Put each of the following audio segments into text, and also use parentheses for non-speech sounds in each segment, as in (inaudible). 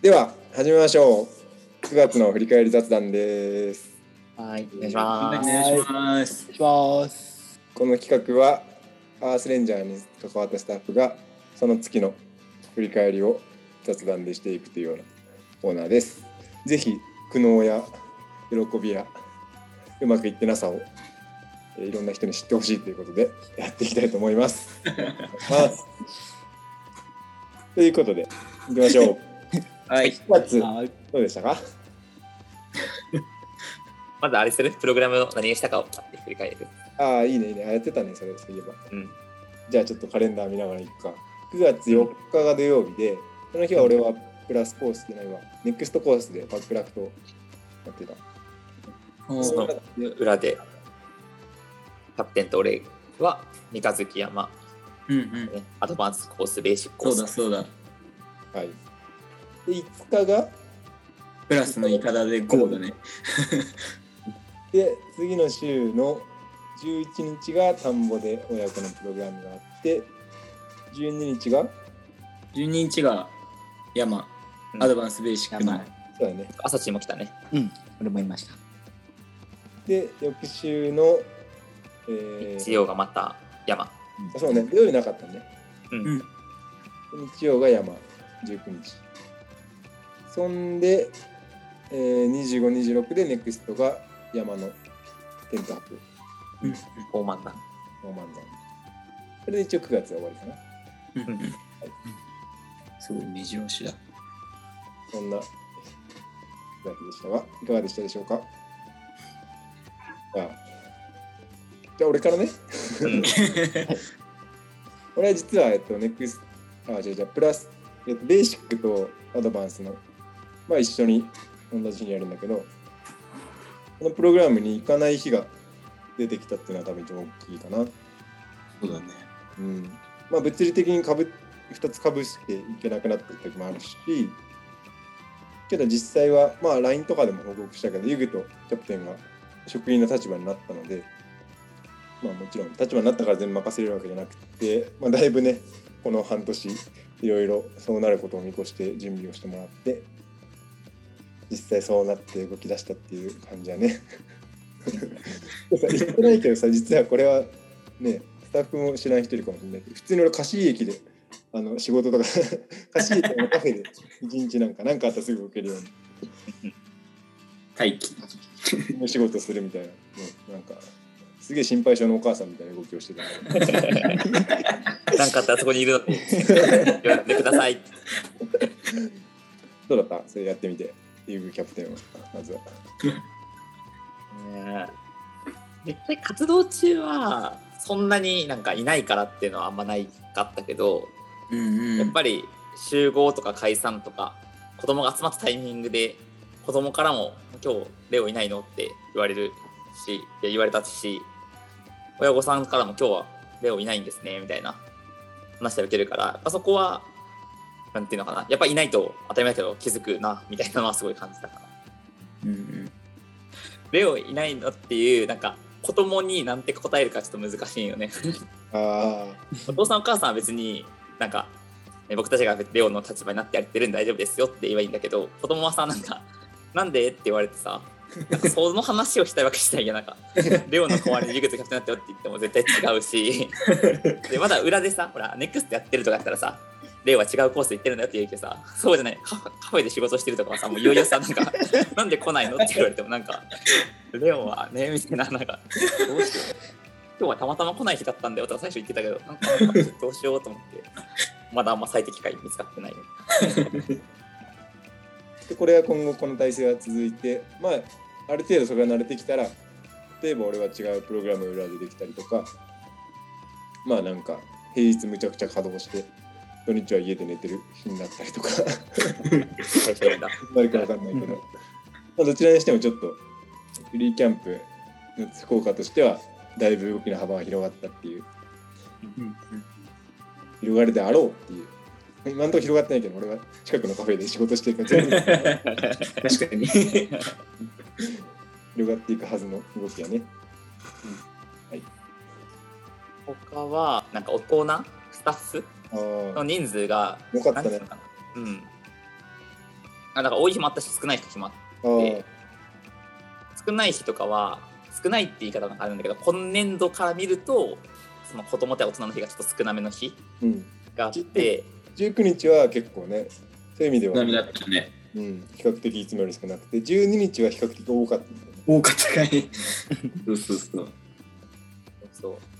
では始めましょう9月の振り返り雑談ですはい、お願いしおます。願いします。お願いします。この企画はアースレンジャーに関わったスタッフがその月の振り返りを雑談でしていくというようなコーナーですぜひ苦悩や喜びやうまくいってなさをえーいろんな人に知ってほしいということでやっていきたいと思います。(laughs) ますということでいきましょう。はい。9月はいどうでしたか？(laughs) まずあれするプログラムの何をしたかを買って振り返る。ああいいねいいねあやってたねそれそういえば。うん。じゃあちょっとカレンダー見ながらいくか。9月4日が土曜日で、その日は俺はプラスコースじゃないわ。ネクストコースでバックラフトやってた。その裏で、キャプテンと俺は三日月山、うんうん。ね、アドバンスコース、ベーシックコース。そうだそうだ。はい。で、5日が、プラスのイカダで5だね。(laughs) で、次の週の11日が田んぼで親子のプログラムがあって、12日が、12日が山、うんアドバンスベーシックの山。そうだね。朝チも来たね。うん、俺もいました。で、翌週の、えー日曜がまた山。あそうね、土曜日なかったね。うん。うん日曜が山、19日。そんで、えー、25、26でネクストが山のテントアップ、うん大満だ。ノーマンザン。これで一応9月は終わりかな。うんうん。すごい目白押しだ。そんな9月でしたが、いかがでしたでしょうか？じゃあ、じゃあ俺からね。うん。(laughs) 俺は実は、えっと、ネクスト、あ、違う違う、プラス、えっと、ベーシックとアドバンスの、まあ一緒に同じ日にやるんだけど、このプログラムに行かない日が出てきたっていうのは多分一番大きいかな。そうだね。うん。まあ物理的にかぶ、2つかぶしていけなくなった時もあるし、けど実際は、まあ LINE とかでも報告したけど、ユグとキャプテンが職員の立場になったので、まあもちろん立場になったから全部任せれるわけじゃなくて、まあだいぶね、この半年、いろいろそうなることを見越して準備をしてもらって、実際そうなって動き出したっていう感じはね。言ってないけどさ、実はこれはね、スタッフも知らん人いるかもしれないけど、普通に俺貸し駅であの仕事とか (laughs) 貸し駅のカフェで一日なんか何かあったらすぐ受けるように待機。仕事するみたいな、ね、なんかすげえ心配性のお母さんみたいな動きをしてたなんかあったらそこにいるの (laughs) って呼んでください。どうだった？それやってみてユーグキャプテンはまずは (laughs) ね実際活動中はそんなになんかいないからっていうのはあんまないかったけど、うんうん。やっぱり集合とか解散とか子供が集まったタイミングで子供からも「今日レオいないの?」って言われるし言われたし親御さんからも「今日はレオいないんですね」みたいな話で受けるからやっぱそこはなんていうのかなやっぱいないと当たり前だけど気づくなみたいなのはすごい感じたかな。うんうん。レオいないのっていうなんか子供になんて答えるかちょっと難しいよね。あお父さんお母さんは別になんかえ僕たちがレオの立場になってやってるんで大丈夫ですよって言えばいいんだけど子供はさなんか「なんで?」って言われてさなんかその話をしたいわけじゃないやなんか (laughs) レオの代わりにユグとキャプテンになったよって言っても絶対違うしでまだ裏でさほらネクストやってるとかやったらさレオは違うコース行ってるんだよって言うけどさ (laughs) そうじゃない。カフェで仕事してるとかはさもういよいよさなんか (laughs) なんで来ないのって言われてもなんかレオはねみたいななんかどうしよう。今日はたまたま来ない日だったんだよとか最初言ってたけどなんかどうしようと思って。まだあんま最適解見つかってない。でこれは今後この体制が続いてまあある程度それが慣れてきたら例えば俺は違うプログラムを裏でできたりとかまあなんか平日むちゃくちゃ稼働して土日は家で寝てる？日になったりとか。かわかんないけど、まあ、どちらにしてもちょっとフリーキャンプの効果としてはだいぶ動きの幅が広がったっていう。うんうん。広がるであろうっていう。今のところ広がってないけど俺は近くのカフェで仕事してるから全部確かに。広がっていくはずの動きやね。他はなんか大人スタッフ？の人数がよかったね。うん。あだから多い日もあったし少ない日もあっああで少ない日とかは少ないって言い方があるんだけど今年度から見るとその子供と大人の日がちょっと少なめの日うん。があって19日は結構ねそういう意味では、波だったね。うん、比較的いつもより少なくて。12日は比較的多かった。多かったかい。(laughs) そうそうそう。そう。うん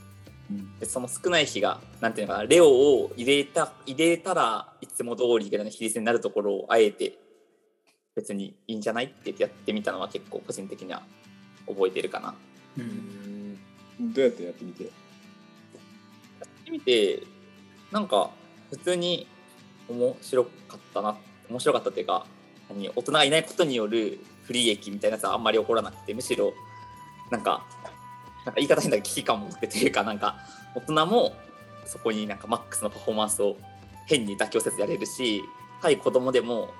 でその少ない日がなんていうのかなレオを入れた入れたらいつも通りぐらいの比率になるところをあえて別にいいんじゃないってやってみたのは結構個人的には覚えてるかな。うんどうやってやってみて？やってみてなんか普通に面白かったな面白かったっていうか何大人がいないことによる不利益みたいなやつはあんまり起こらなくてむしろなんかなんか言い方変だけど危機感を持ってというかなんか大人もそこになんかマックスのパフォーマンスを変に妥協せずやれるし対子供でも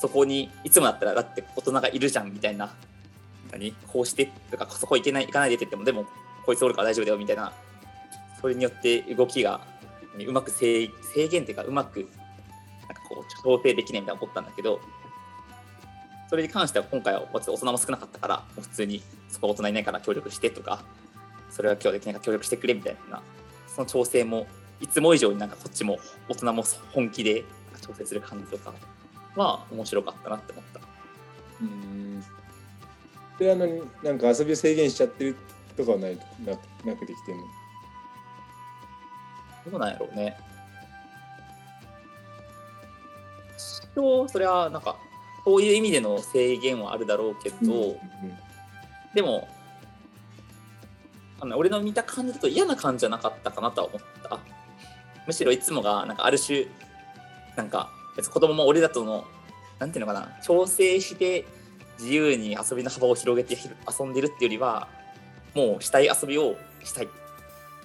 そこにいつもだったらだって大人がいるじゃんみたいな。何？こうしてとかそこ行けない行かないでって言ってもでもこいつおるから大丈夫だよみたいな。それによって動きがうまく制限っていうかうまくなんかこう調整できないみたいなのが起こったんだけどそれに関しては今回は大人も少なかったから普通にそこ大人いないから協力してとかそれは今日できないから協力してくれみたいなその調整もいつも以上になんかこっちも大人も本気で調整する感じとかは面白かったなって思った。うんであのなんか遊びを制限しちゃってるとかはないななくできてるの？どうなんやろうね。一応それはなんかそういう意味での制限はあるだろうけど、でもあの俺の見た感じだと嫌な感じじゃなかったかなとは思った。むしろいつもがなんかある種なんか別に子供も俺だとのなんていうのかな調整して自由に遊びの幅を広げて遊んでるっていうよりはもうしたい遊びをしたい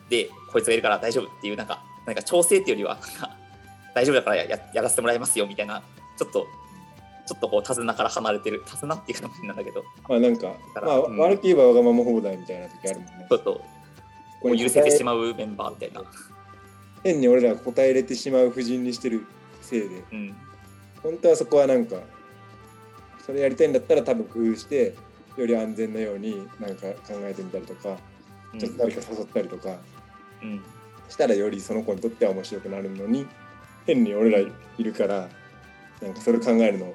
でこいつがいるから大丈夫っていうなんかなんか調整っていうよりはなんか大丈夫だからやややらせてもらいますよみたいなちょっとちょっとこう手綱から離れてる。手綱っていうかなんだけど。まあなんか、まあ、らうん。悪く言えばわがまま放題みたいな時あるもんね。ちょっともう許せてしまうメンバーみたいな。変に俺らが答え入れてしまう布陣にしてるせいで。うん。本当はそこはなんかそれやりたいんだったら多分工夫してより安全なようになんか考えてみたりとかちょっと誰か誘ったりとかうん。したらよりその子にとっては面白くなるのに変に俺らいるからなんかそれ考えるの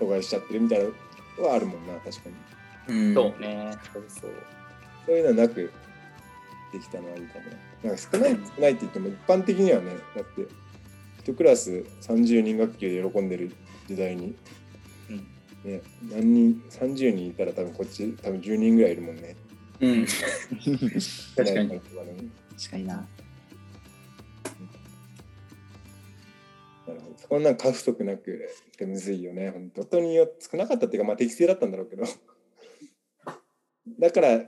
を阻害しちゃってるみたいなのはあるもんな確かに。うん。そうね。そうそう。そういうのはなくできたのはいいかも。ななんか少ない少ないって言っても一般的にはねだって一クラス30人学級で喜んでる時代にうん。ね何人30人いたら多分こっち多分10人ぐらいいるもんね。うん。(laughs) 確かに。な確かにな。るほどそこんなん過不足なくってむずいよね本当。によ少なかったっていうかまあ適正だったんだろうけど。だから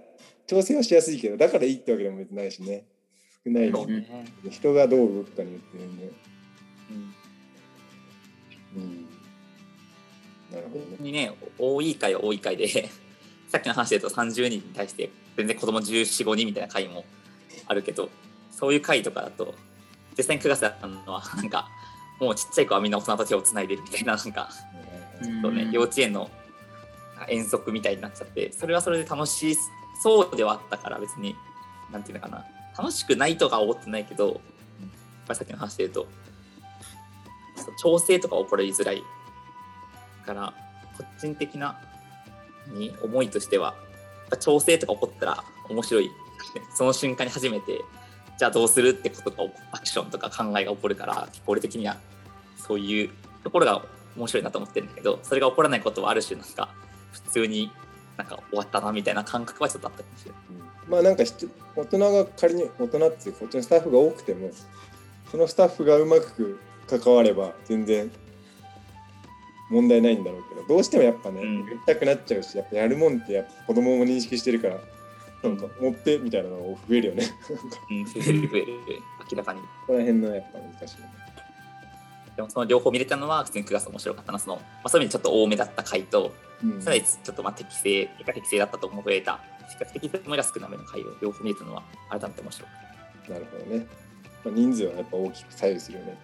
調整はしやすいけどだからいいってわけでも別にないしね。少ないね。人がどう動くかによって全然。うん。うん。なるほどね。にね多い回は多い回で (laughs) さっきの話で言うと30人に対して全然子供1415人みたいな回もあるけどそういう回とかだと実際に9月だったのはなんかもうちっちゃい子はみんな大人と手をつないでるみたいななんか。そうね、幼稚園の遠足みたいになっちゃってそれはそれで楽しそうではあったから別になんていうのかな。楽しくないとかは思ってないけどやっぱりさっきの話で言うと調整とか起こりづらいから個人的なに思いとしては調整とか起こったら面白い。その瞬間に初めてじゃあどうするってことがアクションとか考えが起こるから俺的にはそういうところが面白いなと思ってるんだけどそれが起こらないことはある種なんか普通になんか終わったなみたいな感覚はちょっとあったかもしれない。まあなんか大人が仮に大人っていうこっちのスタッフが多くてもそのスタッフがうまく関われば全然問題ないんだろうけどどうしてもやっぱね、うんやりたくなっちゃうしやっぱやるもんってやっぱ子供も認識してるからなんか持ってみたいなのが増えるよね。うん、増える増える。明らかに。ここら辺のやっぱ難しいよね。でもその両方見れたのは普通に9月面白かったなその、まあ、そういう意味でちょっと多めだった回とうん。さらにちょっとまあ適正結果適正だったと思えた。比較的つもりが少なめの回を両方見れたのは改めて面白かっなるほどね、まあ、人数はやっぱ大きく左右するよね。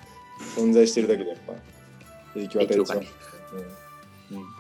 存在してるだけでやっぱ影響を与えてしまうね。うん。うん